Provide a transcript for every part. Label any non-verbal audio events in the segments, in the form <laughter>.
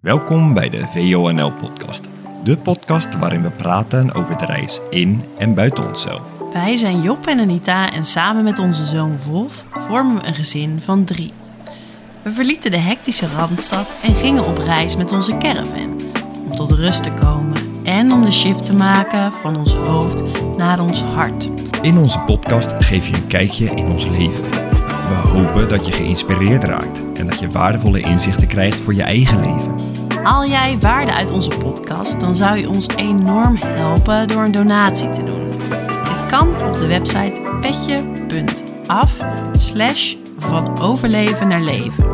Welkom bij de VONL-podcast. De podcast waarin we praten over de reis in en buiten onszelf. Wij zijn Job en Anita en samen met onze zoon Wolf vormen we een gezin van drie. We verlieten de hectische Randstad en gingen op reis met onze caravan. Om tot rust te komen en om de shift te maken van ons hoofd naar ons hart. In onze podcast geef je een kijkje in ons leven. We hopen dat je geïnspireerd raakt en dat je waardevolle inzichten krijgt voor je eigen leven. Haal jij waarde uit onze podcast, dan zou je ons enorm helpen door een donatie te doen. Dit kan op de website petje.af slash van overleven naar leven.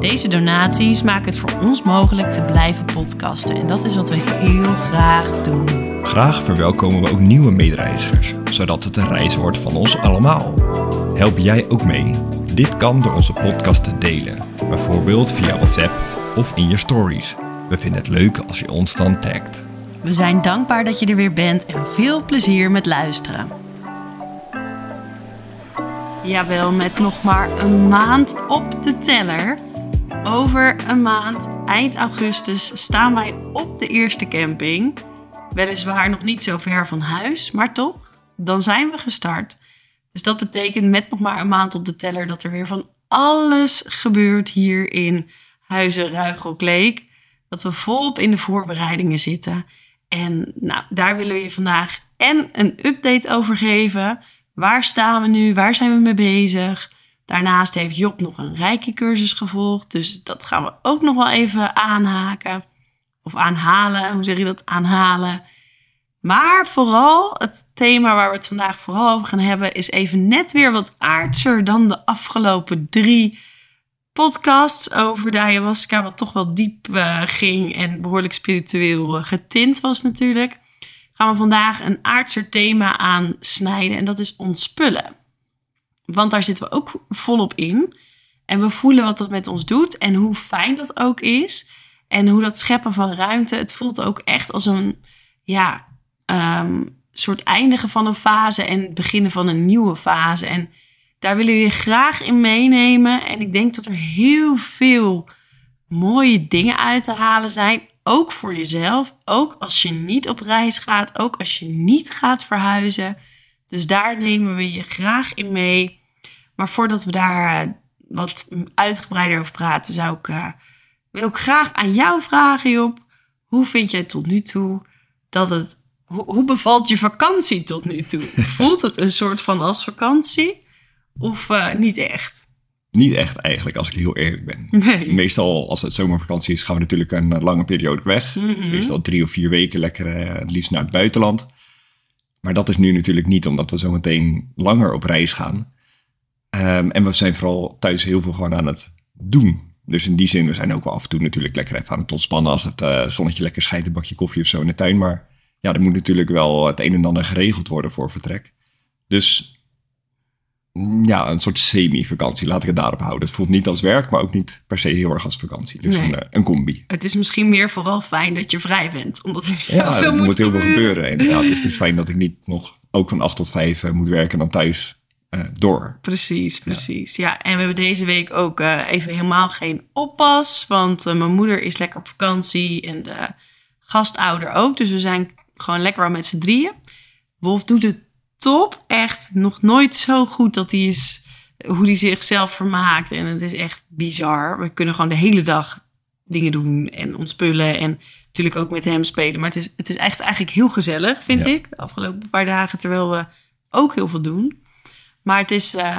Deze donaties maken het voor ons mogelijk te blijven podcasten en dat is wat we heel graag doen. Graag verwelkomen we ook nieuwe medereizigers, zodat het een reis wordt van ons allemaal. Help jij ook mee? Dit kan door onze podcast te delen, bijvoorbeeld via WhatsApp of in je stories. We vinden het leuk als je ons dan tagt. We zijn dankbaar dat je er weer bent en veel plezier met luisteren. Jawel, met nog maar een maand op de teller. Over een maand, eind augustus, staan wij op de eerste camping. Weliswaar nog niet zo ver van huis, maar toch, dan zijn we gestart. Dus dat betekent met nog maar een maand op de teller dat er weer van alles gebeurt hier in Huizen Ruigelkleek. Dat we volop in de voorbereidingen zitten. En nou, daar willen we je vandaag en een update over geven. Waar staan we nu? Waar zijn we mee bezig? Daarnaast heeft Job nog een Reiki-cursus gevolgd. Dus dat gaan we ook nog wel even aanhaken. Of aanhalen. Hoe zeg je dat? Aanhalen. Maar vooral het thema waar we het vandaag vooral over gaan hebben... is even net weer wat aardser dan de afgelopen drie podcasts over de ayahuasca... wat toch wel diep uh, ging en behoorlijk spiritueel uh, getint was natuurlijk... gaan we vandaag een aardser thema aansnijden en dat is ontspullen. Want daar zitten we ook volop in. En we voelen wat dat met ons doet en hoe fijn dat ook is. En hoe dat scheppen van ruimte, het voelt ook echt als een ja, um, soort eindigen van een fase en beginnen van een nieuwe fase. En daar willen we je graag in meenemen. En ik denk dat er heel veel mooie dingen uit te halen zijn. Ook voor jezelf. Ook als je niet op reis gaat. Ook als je niet gaat verhuizen. Dus daar nemen we je graag in mee. Maar voordat we daar uh, wat uitgebreider over praten, zou ik, uh, wil ik graag aan jou vragen, Job. Hoe vind jij tot nu toe dat het. Hoe, hoe bevalt je vakantie tot nu toe? <laughs> Voelt het een soort van als vakantie? Of uh, niet echt? Niet echt eigenlijk, als ik heel eerlijk ben. Nee. Meestal als het zomervakantie is, gaan we natuurlijk een lange periode weg. Mm -hmm. Meestal drie of vier weken lekker uh, het liefst naar het buitenland. Maar dat is nu natuurlijk niet, omdat we zo meteen langer op reis gaan. Um, en we zijn vooral thuis heel veel gewoon aan het doen. Dus in die zin, we zijn ook wel af en toe natuurlijk lekker even aan het ontspannen als het uh, zonnetje lekker schijnt, een bakje koffie of zo in de tuin. Maar ja, er moet natuurlijk wel het een en ander geregeld worden voor vertrek. Dus ja, een soort semi-vakantie, laat ik het daarop houden. Het voelt niet als werk, maar ook niet per se heel erg als vakantie. Dus Nee. een, een combi. Het is misschien meer vooral fijn dat je vrij bent. Omdat er heel Ja, veel moet, moet heel veel gebeuren. inderdaad. Dus het is <laughs> fijn dat ik niet nog ook van 8 tot 5 uh, moet werken en dan thuis uh, door. Precies, precies. Ja. en we hebben deze week ook uh, even helemaal geen oppas. Want mijn moeder is lekker op vakantie en de gastouder ook. Dus we zijn gewoon lekker al met z'n drieën. Wolf doet het top. Echt nog nooit zo goed dat hij is... Hoe hij zichzelf vermaakt. En het is echt bizar. We kunnen gewoon de hele dag dingen doen en ontspullen. En natuurlijk ook met hem spelen. Maar het is, het is echt eigenlijk heel gezellig, vind Ja. ik. De afgelopen paar dagen, terwijl we ook heel veel doen. Maar het is, uh,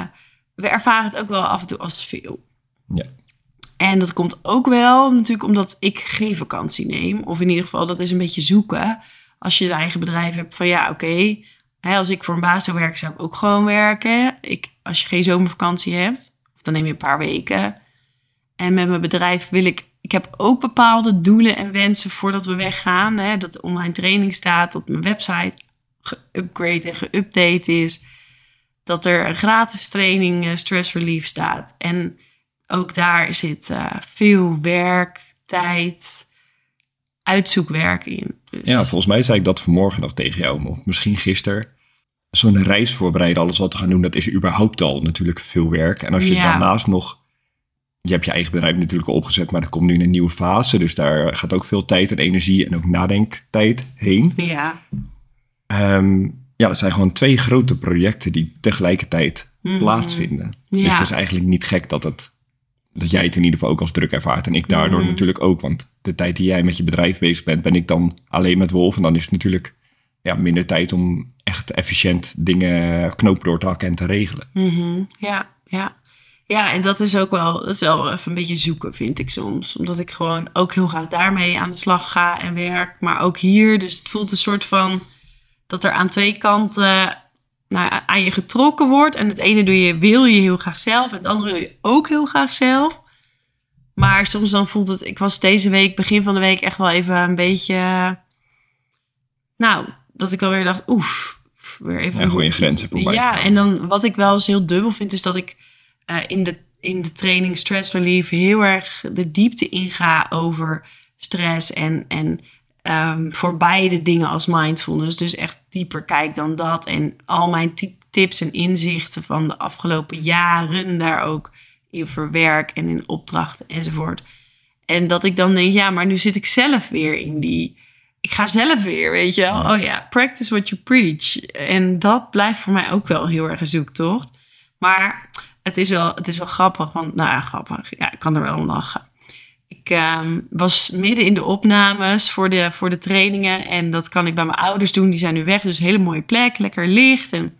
we ervaren het ook wel af en toe als veel. Ja. En dat komt ook wel natuurlijk omdat ik geen vakantie neem. Of in ieder geval, dat is een beetje zoeken. Als je een eigen bedrijf hebt van ja, oké. Okay, als ik voor een baas zou werken, zou ik ook gewoon werken. Ik, als je geen zomervakantie hebt, dan neem je een paar weken. En met mijn bedrijf wil ik... Ik heb ook bepaalde doelen en wensen voordat we weggaan. Hè, dat de online training staat, dat mijn website geüpgrade en geüpdate is dat er een gratis training uh, stress relief staat. En ook daar zit uh, veel werk, tijd, uitzoekwerk in. Dus... Ja, volgens mij zei ik dat vanmorgen nog tegen jou, of misschien gisteren. Zo'n reis voorbereiden, alles wat te gaan doen, dat is überhaupt al natuurlijk veel werk. En als je Ja. daarnaast nog je hebt je eigen bedrijf natuurlijk al opgezet, maar dat komt nu in een nieuwe fase. Dus daar gaat ook veel tijd en energie en ook nadenktijd heen. Ja. Ehm, ja, dat zijn gewoon twee grote projecten die tegelijkertijd Mhm. plaatsvinden. Dus Ja. het is eigenlijk niet gek dat, het, dat jij het in ieder geval ook als druk ervaart. En ik daardoor Mhm. natuurlijk ook. Want de tijd die jij met je bedrijf bezig bent, ben ik dan alleen met Wolf. En dan is het natuurlijk ja, minder tijd om echt efficiënt dingen, knopen door te hakken en te regelen. Mhm, Ja, ja. Ja, en dat is ook wel, dat wel even een beetje zoeken, vind ik soms. Omdat ik gewoon ook heel graag daarmee aan de slag ga en werk. Maar ook hier, dus het voelt een soort van dat er aan twee kanten nou, aan je getrokken wordt. En het ene doe je, wil je heel graag zelf. En het andere wil je ook heel graag zelf. Maar soms dan voelt het, ik was deze week, begin van de week, echt wel even een beetje... Nou, dat ik wel weer dacht, oef, weer even... En je grenzen voorbij. Ja, en dan wat ik wel eens heel dubbel vind, is dat ik eh, in, de, in de training Stress Relief heel erg de diepte inga over stress en, en ehm, voor beide dingen als mindfulness. Dus echt dieper kijk dan dat. En al mijn ti- tips en inzichten van de afgelopen jaren daar ook in verwerk en in opdrachten enzovoort. En dat ik dan denk, ja, maar nu zit ik zelf weer in die. Ik ga zelf weer, weet je wel. Oh ja, practice what you preach. En dat blijft voor mij ook wel heel erg een zoektocht. Maar het is wel, het is wel grappig, want nou ja, grappig. Ja, ik kan er wel om lachen. Ik ehm, was midden in de opnames voor de, voor de trainingen. En dat kan ik bij mijn ouders doen. Die zijn nu weg, dus een hele mooie plek, lekker licht. En,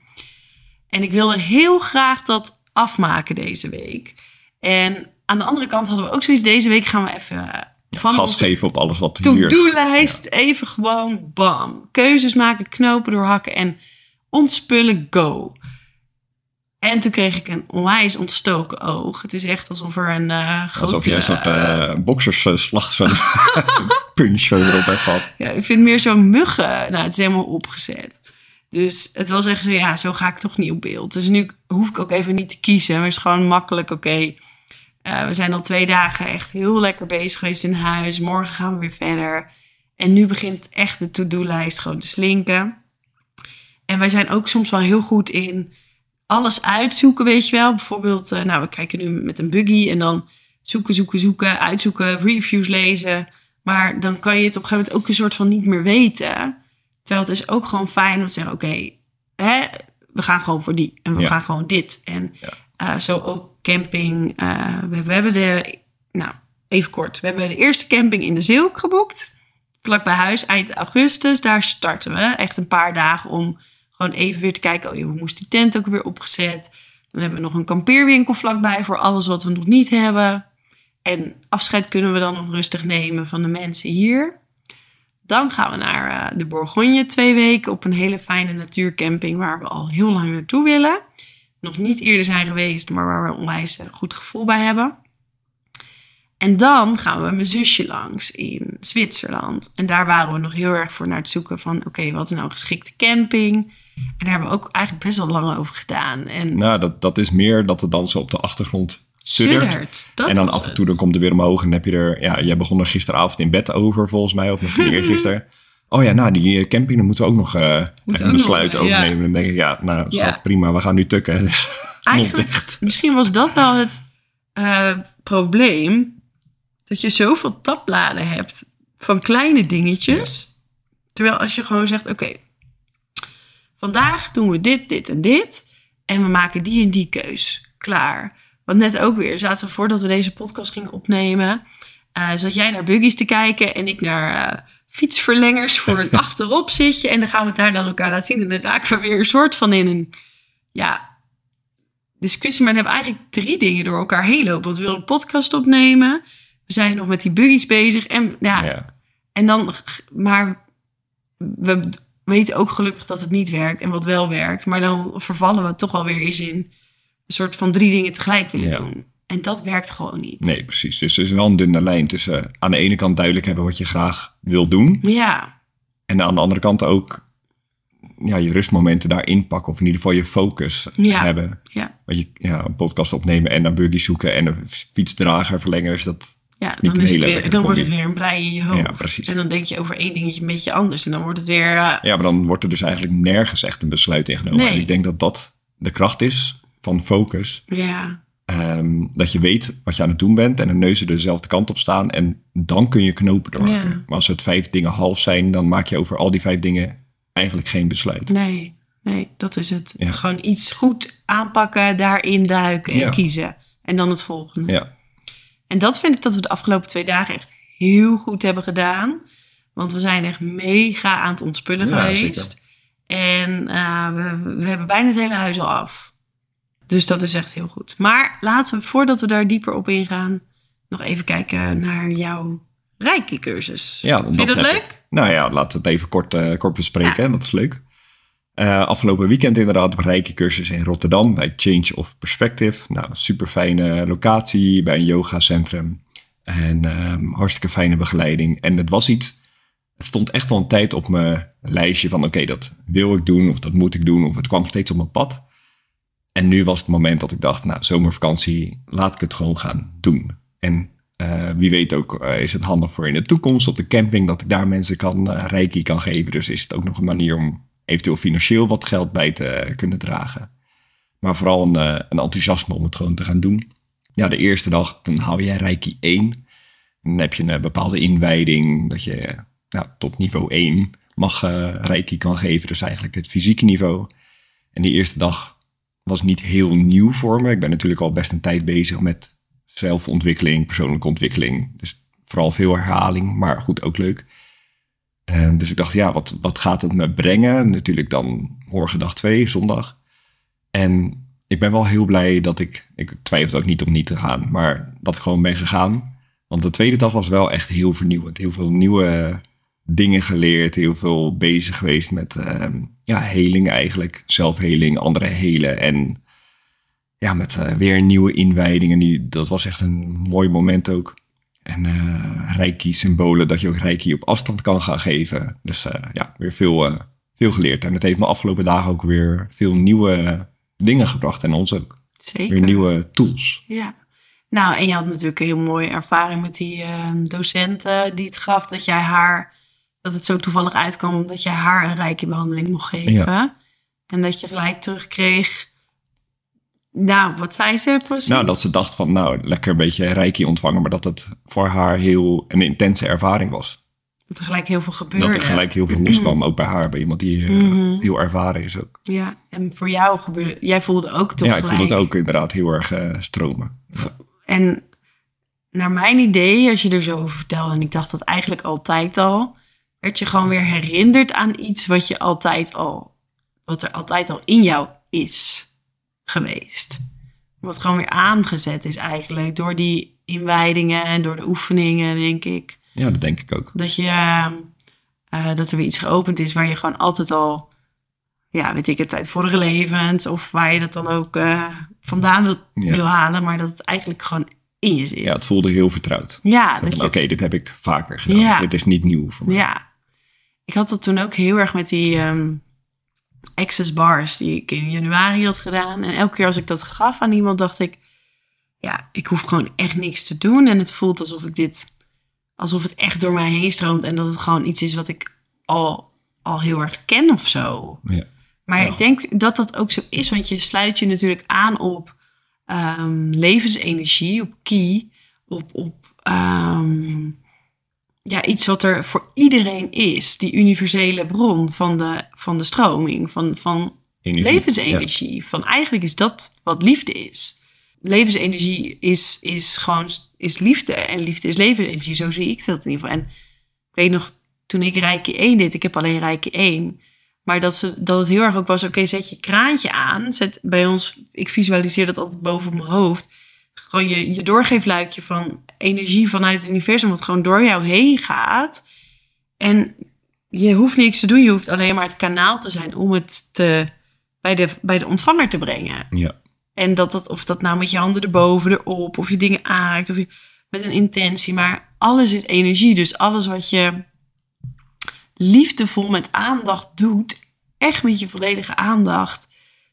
en ik wilde heel graag dat afmaken deze week. En aan de andere kant hadden we ook zoiets. Deze week gaan we even van Gas geven op alles wat hier... to-do-lijst even gewoon bam. Keuzes maken, knopen doorhakken en ontspullen, go. En toen kreeg ik een onwijs ontstoken oog. Het is echt alsof er een eh grote... Alsof je een soort eh boksersslag, zo'n <laughs> punch erop hebt gehad. Ja, ik vind meer zo'n muggen. Nou, het is helemaal opgezet. Dus het was echt zo, ja, zo ga ik toch niet op beeld. Dus nu hoef ik ook even niet te kiezen. Maar het is gewoon makkelijk, oké. eh, we zijn al twee dagen echt heel lekker bezig geweest in huis. Morgen gaan we weer verder. En nu begint echt de to-do-lijst gewoon te slinken. En wij zijn ook soms wel heel goed in alles uitzoeken, weet je wel. Bijvoorbeeld, eh, nou, we kijken nu met een buggy en dan zoeken, zoeken, zoeken, uitzoeken, reviews lezen. Maar dan kan je het op een gegeven moment ook een soort van niet meer weten. Terwijl het is ook gewoon fijn om te zeggen, oké, hè, we gaan gewoon voor die. En we Ja. gaan gewoon dit. En Ja. eh, zo ook camping. eh, we, we hebben de, nou, even kort. We hebben de eerste camping in de Zilk geboekt. Vlak bij huis, eind augustus. Daar starten we. Echt een paar dagen om gewoon even weer te kijken. Oh, joh, hoe moest die tent ook weer opgezet? Dan hebben we nog een kampeerwinkel vlakbij voor alles wat we nog niet hebben. En afscheid kunnen we dan nog rustig nemen van de mensen hier. Dan gaan we naar eh, de Bourgogne twee weken op een hele fijne natuurcamping waar we al heel lang naartoe willen. Nog niet eerder zijn geweest, maar waar we een onwijs eh, goed gevoel bij hebben. En dan gaan we met mijn zusje langs in Zwitserland. En daar waren we nog heel erg voor naar het zoeken van... oké, wat is nou een geschikte camping? En daar hebben we ook eigenlijk best wel lang over gedaan. En Nou, dat, dat is meer dat het dan zo op de achtergrond suddert. suddert. Dat en dan af en toe dan komt er weer omhoog en dan heb je er... Ja, jij begon er gisteravond in bed over volgens mij, of misschien <laughs> eergisteren. Oh ja, nou, die eh, camping, daar moeten we ook nog ook een nog, besluit ja. over nemen. Dan denk ik, ja, nou, Ja. prima, we gaan nu tukken. <laughs> Dus nog Eigenlijk, misschien was dat wel het eh, probleem. Dat je zoveel tabbladen hebt van kleine dingetjes. Terwijl als je gewoon zegt, oké, vandaag doen we dit, dit en dit. En we maken die en die keus. Klaar. Want net ook weer, zaten we voordat we deze podcast gingen opnemen. eh, zat jij naar buggies te kijken en ik naar eh, fietsverlengers voor een <laughs> achterop zitje. En dan gaan we het daar dan elkaar laten zien. En dan raken we weer een soort van in een, ja, discussie. Maar dan hebben we eigenlijk drie dingen door elkaar heen lopen. Want we willen een podcast opnemen. We zijn nog met die buggies bezig. En, ja, Ja. en dan, maar we weten ook gelukkig dat het niet werkt en wat wel werkt. Maar dan vervallen we toch wel weer eens in een soort van drie dingen tegelijk willen Ja. doen. En dat werkt gewoon niet. Nee, precies. Dus er is wel een dunne lijn tussen aan de ene kant duidelijk hebben wat je graag wil doen. Ja, En aan de andere kant ook ja, je rustmomenten daarin pakken. Of in ieder geval je focus Ja. hebben. ja, Want je, ja, een podcast opnemen en naar buggy zoeken en een fietsdrager, verlengers. Dat, ja dan, is het weer, dan wordt het weer een brei in je hoofd. Ja, precies. En dan denk je over één dingetje een beetje anders. En dan wordt het weer... eh, ja, maar dan wordt er dus eigenlijk nergens echt een besluit in genomen. Nee. En ik denk dat dat de kracht is van focus. ja, Ehm, dat je weet wat je aan het doen bent en de neuzen dezelfde kant op staan. En dan kun je knopen doorhakken. Ja. Maar als het vijf dingen half zijn, dan maak je over al die vijf dingen eigenlijk geen besluit. Nee, nee, dat is het. Ja. Gewoon iets goed aanpakken, daarin duiken en Ja. kiezen. En dan het volgende. Ja, En dat vind ik dat we de afgelopen twee dagen echt heel goed hebben gedaan. Want we zijn echt mega aan het ontspullen Ja, geweest. zeker. En eh, we, we hebben bijna het hele huis al af. Dus dat is echt heel goed. Maar laten we, voordat we daar dieper op ingaan, nog even kijken naar jouw Reiki-cursus. Ja, Vind je dat leuk? ik. Nou ja, laten we het even kort, eh, kort bespreken. Dat is leuk. Eh, afgelopen weekend inderdaad een rijke cursus in Rotterdam bij Change of Perspective. Nou, super fijne locatie bij een yogacentrum. En ehm, hartstikke fijne begeleiding. En het was iets, het stond echt al een tijd op mijn lijstje van oké, dat wil ik doen of dat moet ik doen. Of het kwam steeds op mijn pad. En nu was het moment dat ik dacht, nou, zomervakantie, laat ik het gewoon gaan doen. En eh, wie weet ook eh, is het handig voor in de toekomst op de camping dat ik daar mensen kan eh, reiki kan geven. Dus is het ook nog een manier om eventueel financieel wat geld bij te kunnen dragen. Maar vooral een, een enthousiasme om het gewoon te gaan doen. Ja, de eerste dag dan haal je reiki 1. Dan heb je een bepaalde inwijding dat je nou, tot niveau 1 mag reiki kan geven. Dus eigenlijk het fysieke niveau. En die eerste dag was niet heel nieuw voor me. Ik ben natuurlijk al best een tijd bezig met zelfontwikkeling, persoonlijke ontwikkeling. Dus vooral veel herhaling, maar goed, ook leuk. Ehm, dus ik dacht, ja, wat, wat gaat het me brengen? Natuurlijk dan morgen dag 2, zondag. En ik ben wel heel blij dat ik, ik twijfelde ook niet om niet te gaan, maar dat ik gewoon ben gegaan. Want de tweede dag was wel echt heel vernieuwend. Heel veel nieuwe dingen geleerd, heel veel bezig geweest met ehm, ja, heling eigenlijk. Zelfheling, andere helen en ja, met eh, weer nieuwe inwijdingen. Die, dat was echt een mooi moment ook. En eh reiki-symbolen, dat je ook reiki op afstand kan gaan geven. Dus eh, ja, weer veel, veel geleerd. En het heeft me afgelopen dagen ook weer veel nieuwe dingen gebracht. En ons ook. Zeker. Weer nieuwe tools. Ja. Nou, en je had natuurlijk een heel mooie ervaring met die uh, docenten die het gaf dat jij haar, dat het zo toevallig uitkwam dat jij haar een rijke behandeling mocht geven. Ja. En dat je gelijk terugkreeg. Nou, wat zei ze precies? Nou, dat ze dacht van, nou, lekker een beetje reiki ontvangen, maar dat het voor haar heel een intense ervaring was. Dat er gelijk heel veel gebeurde. Dat er gelijk heel veel <clears throat> loskwam, ook bij haar, bij iemand die uh, Mhm. heel ervaren is ook. Ja, en voor jou gebeurde, jij voelde ook toch Ja, ik vond het ook inderdaad heel erg uh, stromen. Ja. En naar mijn idee, als je er zo over vertelde, en ik dacht dat eigenlijk altijd al, werd je gewoon weer herinnerd aan iets wat je altijd al, wat er altijd al in jou is geweest. Wat gewoon weer aangezet is eigenlijk door die inwijdingen en door de oefeningen, denk ik. Ja, dat denk ik ook. Dat, je, uh, dat er weer iets geopend is waar je gewoon altijd al, ja, weet ik het, uit vorige levens of waar je dat dan ook uh, vandaan wil, ja. wil halen, maar dat het eigenlijk gewoon in je zit. Ja, het voelde heel vertrouwd. Ja. Oké, je... okay, dit heb ik vaker gedaan. Ja. Dit is niet nieuw voor mij. Ja. Ik had dat toen ook heel erg met die um, access bars die ik in januari had gedaan. En elke keer als ik dat gaf aan iemand, dacht ik, ja, ik hoef gewoon echt niks te doen. En het voelt alsof ik dit, alsof het echt door mij heen stroomt. En dat het gewoon iets is wat ik al, al heel erg ken of zo. Ja. Maar ja. ik denk dat dat ook zo is, want je sluit je natuurlijk aan op um, levensenergie, op ki, op, op um, ja, iets wat er voor iedereen is. Die universele bron van de, van de stroming, van, van Energie, levensenergie. Ja. Van eigenlijk is dat wat liefde is. Levensenergie is, is gewoon is liefde en liefde is levensenergie. Zo zie ik dat in ieder geval. En ik weet nog, toen ik Rijke 1 deed, ik heb alleen Rijke 1... Maar dat, ze, dat het heel erg ook was, oké, okay, zet je kraantje aan. Zet bij ons, ik visualiseer dat altijd boven mijn hoofd. Gewoon je, je doorgeefluikje van energie vanuit het universum, wat gewoon door jou heen gaat. En je hoeft niks te doen, je hoeft alleen maar het kanaal te zijn om het te, bij, de, bij de ontvanger te brengen. Ja. En dat, dat, of dat nou met je handen erboven, erop, of je dingen aanraakt, of je met een intentie. Maar alles is energie, dus alles wat je liefdevol met aandacht doet, echt met je volledige aandacht,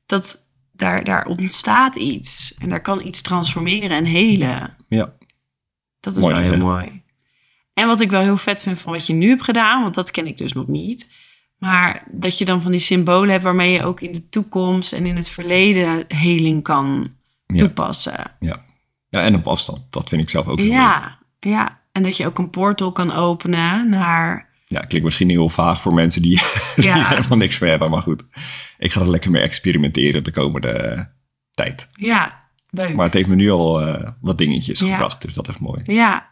dat daar, daar ontstaat iets. En daar kan iets transformeren en helen. Ja. Dat is mooi, wel heel ja. mooi. En wat ik wel heel vet vind van wat je nu hebt gedaan, want dat ken ik dus nog niet. Maar dat je dan van die symbolen hebt waarmee je ook in de toekomst en in het verleden heling kan Ja. toepassen. Ja, en op afstand. Dat vind ik zelf ook heel leuk. Ja, ja. En dat je ook een portal kan openen naar... Ja, klinkt misschien heel vaag voor mensen die, <laughs> Ja. helemaal niks mee hebben. Maar goed, ik ga er lekker mee experimenteren de komende tijd. Ja, leuk. Maar het heeft me nu al eh, wat dingetjes Ja. gebracht, dus dat is mooi. Ja.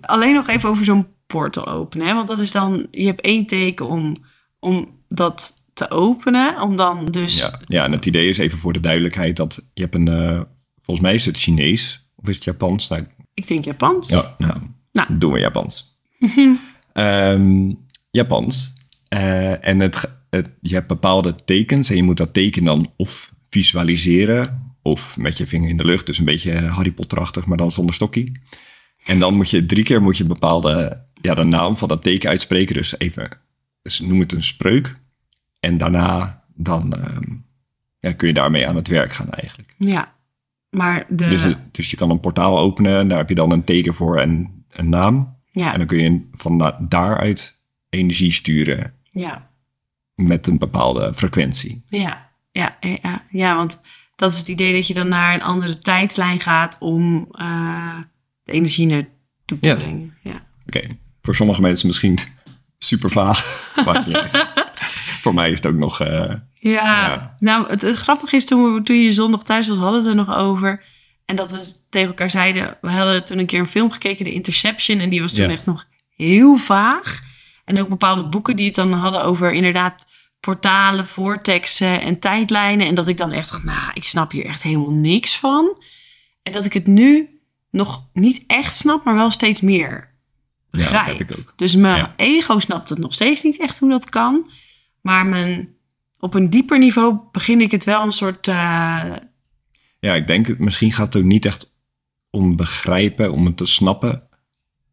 Alleen nog even over zo'n portal openen. Hè? Want dat is dan... Je hebt één teken om, om dat te openen. Om dan dus... Ja, ja, en het idee is even voor de duidelijkheid dat je hebt een, eh, volgens mij is het Chinees of is het Japans? Nou, Ik denk Japans. ja, nou, Nou. doen we Japans. <laughs> Ehm, Japans. Eh, en het, je hebt bepaalde tekens en je moet dat teken dan of visualiseren of met je vinger in de lucht. Dus een beetje Harry Potterachtig, maar dan zonder stokkie. En dan moet je drie keer moet je bepaalde, ja, de naam van dat teken uitspreken. Dus even, dus noem het een spreuk. En daarna dan ehm, ja, kun je daarmee aan het werk gaan eigenlijk. Ja. Maar de... Dus, dus je kan een portaal openen en daar heb je dan een teken voor en een naam. Ja, En dan kun je van da- daaruit energie sturen ja. met een bepaalde frequentie. Ja, ja, ja, ja, want dat is het idee dat je dan naar een andere tijdslijn gaat om eh, de energie naartoe te Ja. brengen. Ja. Oké, voor sommige mensen misschien <laughs> super vaag. <laughs> Voor mij is het ook nog... eh, Ja, Ja. nou het, het grappige is toen, we, toen je zondag thuis was, hadden we het er nog over. En dat we tegen elkaar zeiden, we hadden toen een keer een film gekeken, The Interception. En die was toen Ja. echt nog heel vaag. En ook bepaalde boeken die het dan hadden over inderdaad portalen, vortexen en tijdlijnen. En dat ik dan echt dacht, nou, ik snap hier echt helemaal niks van. En dat ik het nu nog niet echt snap, maar wel steeds meer ja, dat begrijp. heb ik ook. Dus mijn Ja. ego snapt het nog steeds niet echt hoe dat kan. Maar mijn, op een dieper niveau begin ik het wel een soort... eh, Ja, ik denk, het- misschien gaat het ook niet echt om begrijpen, om het te snappen.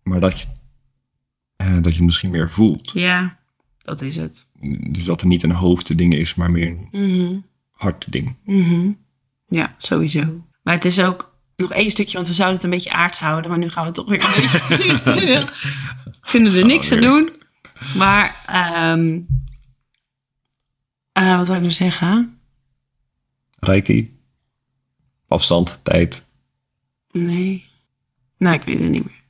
Maar dat je, eh, dat je het misschien meer voelt. ja, dat is het. Dus dat er niet een hoofdding is, maar meer een Mhm, hartding. mhm. Ja, sowieso. Maar het is ook nog één stukje, want we zouden het een beetje aards houden. Maar nu gaan we toch weer. <laughs> <laughs> Kunnen er niks aan doen. Maar, ehm, eh, wat zou ik nu zeggen? Reiki, afstand, tijd. Nee. Nou, ik weet het niet meer.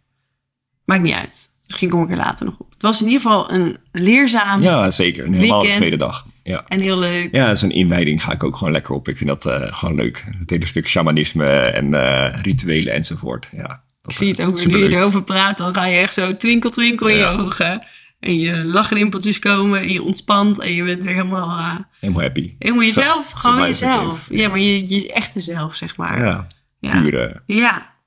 Maakt niet uit. Misschien kom ik er later nog op. Het was in ieder geval een leerzaam Ja, zeker. Helemaal de Weekend. tweede dag. Ja. en heel leuk. Ja, zo'n inwijding ga ik ook gewoon lekker op. Ik vind dat eh, gewoon leuk. Het hele stuk shamanisme en eh, rituelen enzovoort. Ja, Ik zie het ook weer, nu je erover praat, dan ga je echt zo twinkel twinkel in Ja. je ogen. En je lachrimpeltjes komen en je ontspant en je bent weer helemaal, eh, Helemaal happy. helemaal jezelf. zo gewoon jezelf. Ja, maar je, je echte zelf, zeg maar. Ja, Ja, ja. pure.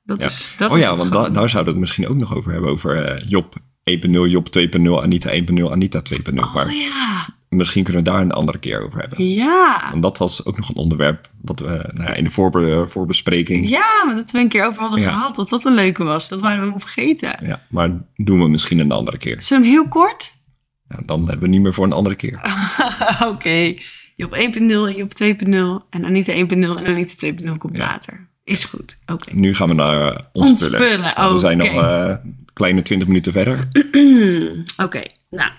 dat Ja. is dat oh ja, want da- daar zouden we het misschien ook nog over hebben. Over eh, Job 1.0, Job 2.0, Anita 1.0, Anita 2.0. maar Oh ja, misschien kunnen we daar een andere keer over hebben. ja. Want dat was ook nog een onderwerp wat we nou ja, in de voorbe- voorbespreking... Ja, maar dat we een keer over hadden Ja. gehad, dat dat een leuke was. Dat waren we vergeten. Ja, maar doen we misschien een andere keer. Zullen we hem heel kort? Nou, dan hebben we niet meer voor een andere keer. <laughs> Oké. Job 1.0 en Job 2.0 en Anita 1.0 en Anita 2.0 komt Ja. later. Is goed. Oké. Nu gaan we naar uh, ons Ons spullen. spullen, Want we zijn nog eh kleine 20 minuten verder. <clears throat> Oké, nou,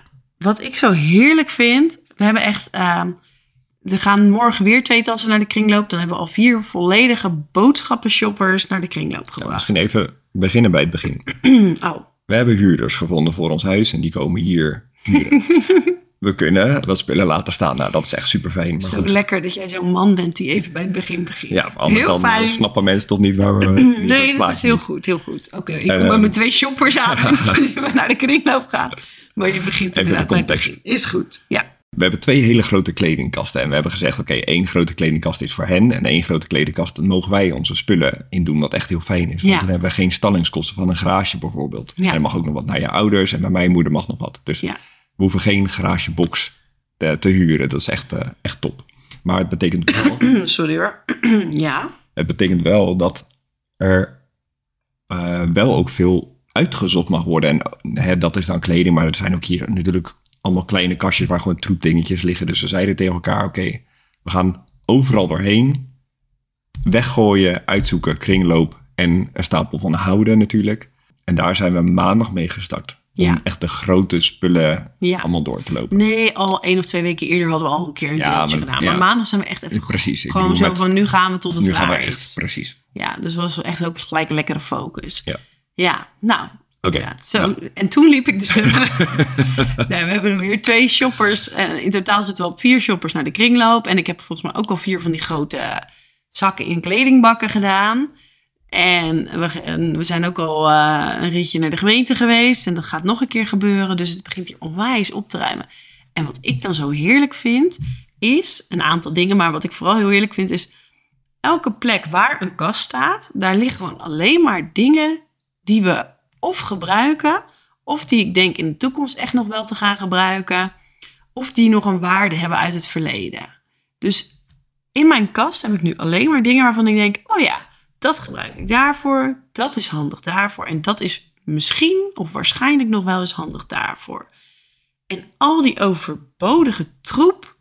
wat ik zo heerlijk vind, we hebben echt, ehm we gaan morgen weer twee tassen naar de kringloop. Dan hebben we al vier volledige boodschappenshoppers naar de kringloop Ja, gebracht. misschien even beginnen bij het begin. <clears throat> oh, We hebben huurders gevonden voor ons huis en die komen hier huren. <laughs> we kunnen wat spullen laten staan. Nou, dat is echt super fijn. Maar zo goed. lekker dat jij zo'n man bent die even bij het begin begint. Ja, maar heel dan eh, fijn. snappen mensen toch niet waar we... <clears throat> niet het Nee, dat is heel goed, heel goed. Oké, ik En, kom met mijn twee shoppers aan <laughs> <laughs> en we naar de kringloop gaan. Maar je begint Even de het context. Is goed, ja. We hebben twee hele grote kledingkasten. En we hebben gezegd, oké, één grote kledingkast is voor hen. En één grote kledingkast mogen wij onze spullen in doen. Wat echt heel fijn is. Want dan hebben we geen stallingskosten van een garage bijvoorbeeld. Ja. En er mag ook nog wat naar je ouders. En bij mijn moeder mag nog wat. Dus Ja. We hoeven geen garagebox te, te huren. Dat is echt, eh, echt top. Maar het betekent wel... <clears throat> Sorry hoor. <clears throat> ja. Het betekent wel dat er eh, wel ook veel uitgezocht mag worden. En hè, dat is dan kleding, maar er zijn ook hier natuurlijk allemaal kleine kastjes waar gewoon troepdingetjes liggen. Dus we zeiden tegen elkaar, oké, we gaan overal doorheen weggooien, uitzoeken, kringloop en een stapel van houden natuurlijk. En daar zijn we maandag mee gestart. Om Ja. echt de grote spullen Ja. allemaal door te lopen. Nee, al één of twee weken eerder hadden we al een keer een Ja, deeltje maar- gedaan. Maar maandag zijn we echt even Precies. gewoon zo met- van nu gaan we tot het nu gaan we echt, is. precies. Ja, dus was echt ook gelijk een lekkere focus. Ja. Ja, nou. Oké. inderdaad. Zo, En toen liep ik dus... <laughs> nee, we hebben weer twee shoppers. En in totaal zitten we op vier shoppers naar de kringloop. En ik heb volgens mij ook al vier van die grote zakken in kledingbakken gedaan. En we, en we zijn ook al eh, een ritje naar de gemeente geweest. En dat gaat nog een keer gebeuren. Dus het begint hier onwijs op te ruimen. En wat ik dan zo heerlijk vind, is een aantal dingen. Maar wat ik vooral heel heerlijk vind, is elke plek waar een kast staat, daar liggen gewoon alleen maar dingen die we of gebruiken, of die ik denk in de toekomst echt nog wel te gaan gebruiken, of die nog een waarde hebben uit het verleden. Dus in mijn kast heb ik nu alleen maar dingen waarvan ik denk: oh ja, dat gebruik ik daarvoor, dat is handig daarvoor en dat is misschien of waarschijnlijk nog wel eens handig daarvoor. En al die overbodige troep,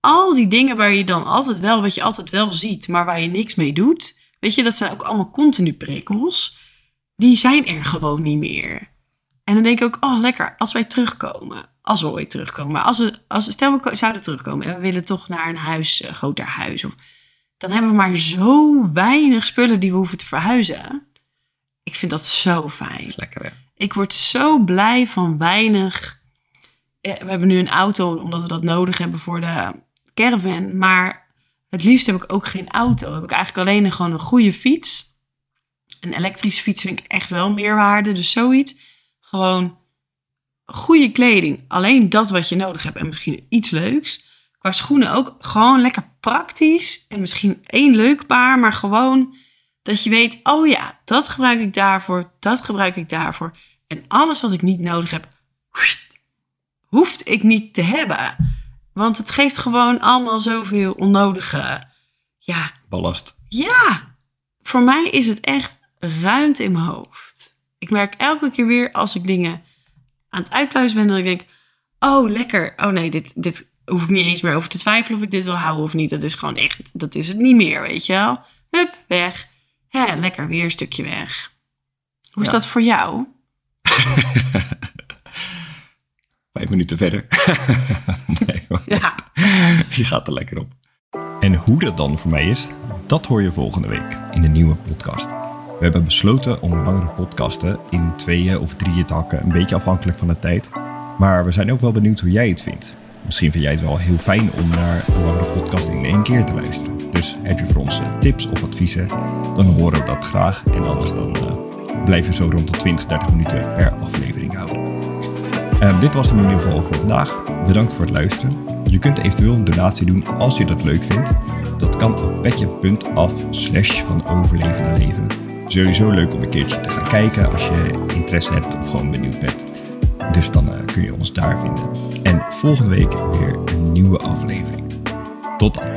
al die dingen waar je dan altijd wel, wat je altijd wel ziet, maar waar je niks mee doet, weet je, dat zijn ook allemaal continu prikkels. Die zijn er gewoon niet meer. En dan denk ik ook, oh lekker, als wij terugkomen, als we ooit terugkomen, als we, als, stel we zouden terugkomen en we willen toch naar een huis, een groter huis, of, dan hebben we maar zo weinig spullen die we hoeven te verhuizen. Ik vind dat zo fijn. Lekker hè? Ik word zo blij van weinig. We hebben nu een auto omdat we dat nodig hebben voor de caravan. Maar het liefst heb ik ook geen auto. Heb ik eigenlijk alleen een, gewoon een goede fiets. Een elektrische fiets vind ik echt wel meerwaarde. Dus zoiets. Gewoon goede kleding. Alleen dat wat je nodig hebt. En misschien iets leuks. Qua schoenen ook gewoon lekker praktisch. En misschien één leuk paar. Maar gewoon dat je weet, oh ja, dat gebruik ik daarvoor, dat gebruik ik daarvoor. En alles wat ik niet nodig heb, hoeft ik niet te hebben. Want het geeft gewoon allemaal zoveel onnodige. Ja, Ballast. ja. Voor mij is het echt ruimte in mijn hoofd. Ik merk elke keer weer als ik dingen aan het uitpluizen ben, dat ik denk, oh lekker. Oh nee, dit, dit hoef ik niet eens meer over te twijfelen of ik dit wil houden of niet. Dat is gewoon echt, dat is het niet meer, weet je wel. Hup, weg. Hè, lekker weer een stukje weg. Hoe is Ja. dat voor jou? <laughs> Vijf minuten verder. <laughs> nee, Ja, je gaat er lekker op. En hoe dat dan voor mij is, dat hoor je volgende week in de nieuwe podcast. We hebben besloten om langere podcasten in tweeën of drieën te hakken, een beetje afhankelijk van de tijd. Maar we zijn ook wel benieuwd hoe jij het vindt. Misschien vind jij het wel heel fijn om naar een langere podcast in één keer te luisteren. Dus heb je voor ons eh, tips of adviezen, dan horen we dat graag. En anders dan eh, blijven we zo rond de 20, 30 minuten per aflevering houden. Ehm, dit was hem in ieder geval voor vandaag. Bedankt voor het luisteren. Je kunt eventueel een donatie doen als je dat leuk vindt. Dat kan op petje.af slash van overleven naar leven. Sowieso leuk om een keertje te gaan kijken als je interesse hebt of gewoon benieuwd bent. Dus dan eh, kun je ons daar vinden. En volgende week weer een nieuwe aflevering. Tot dan.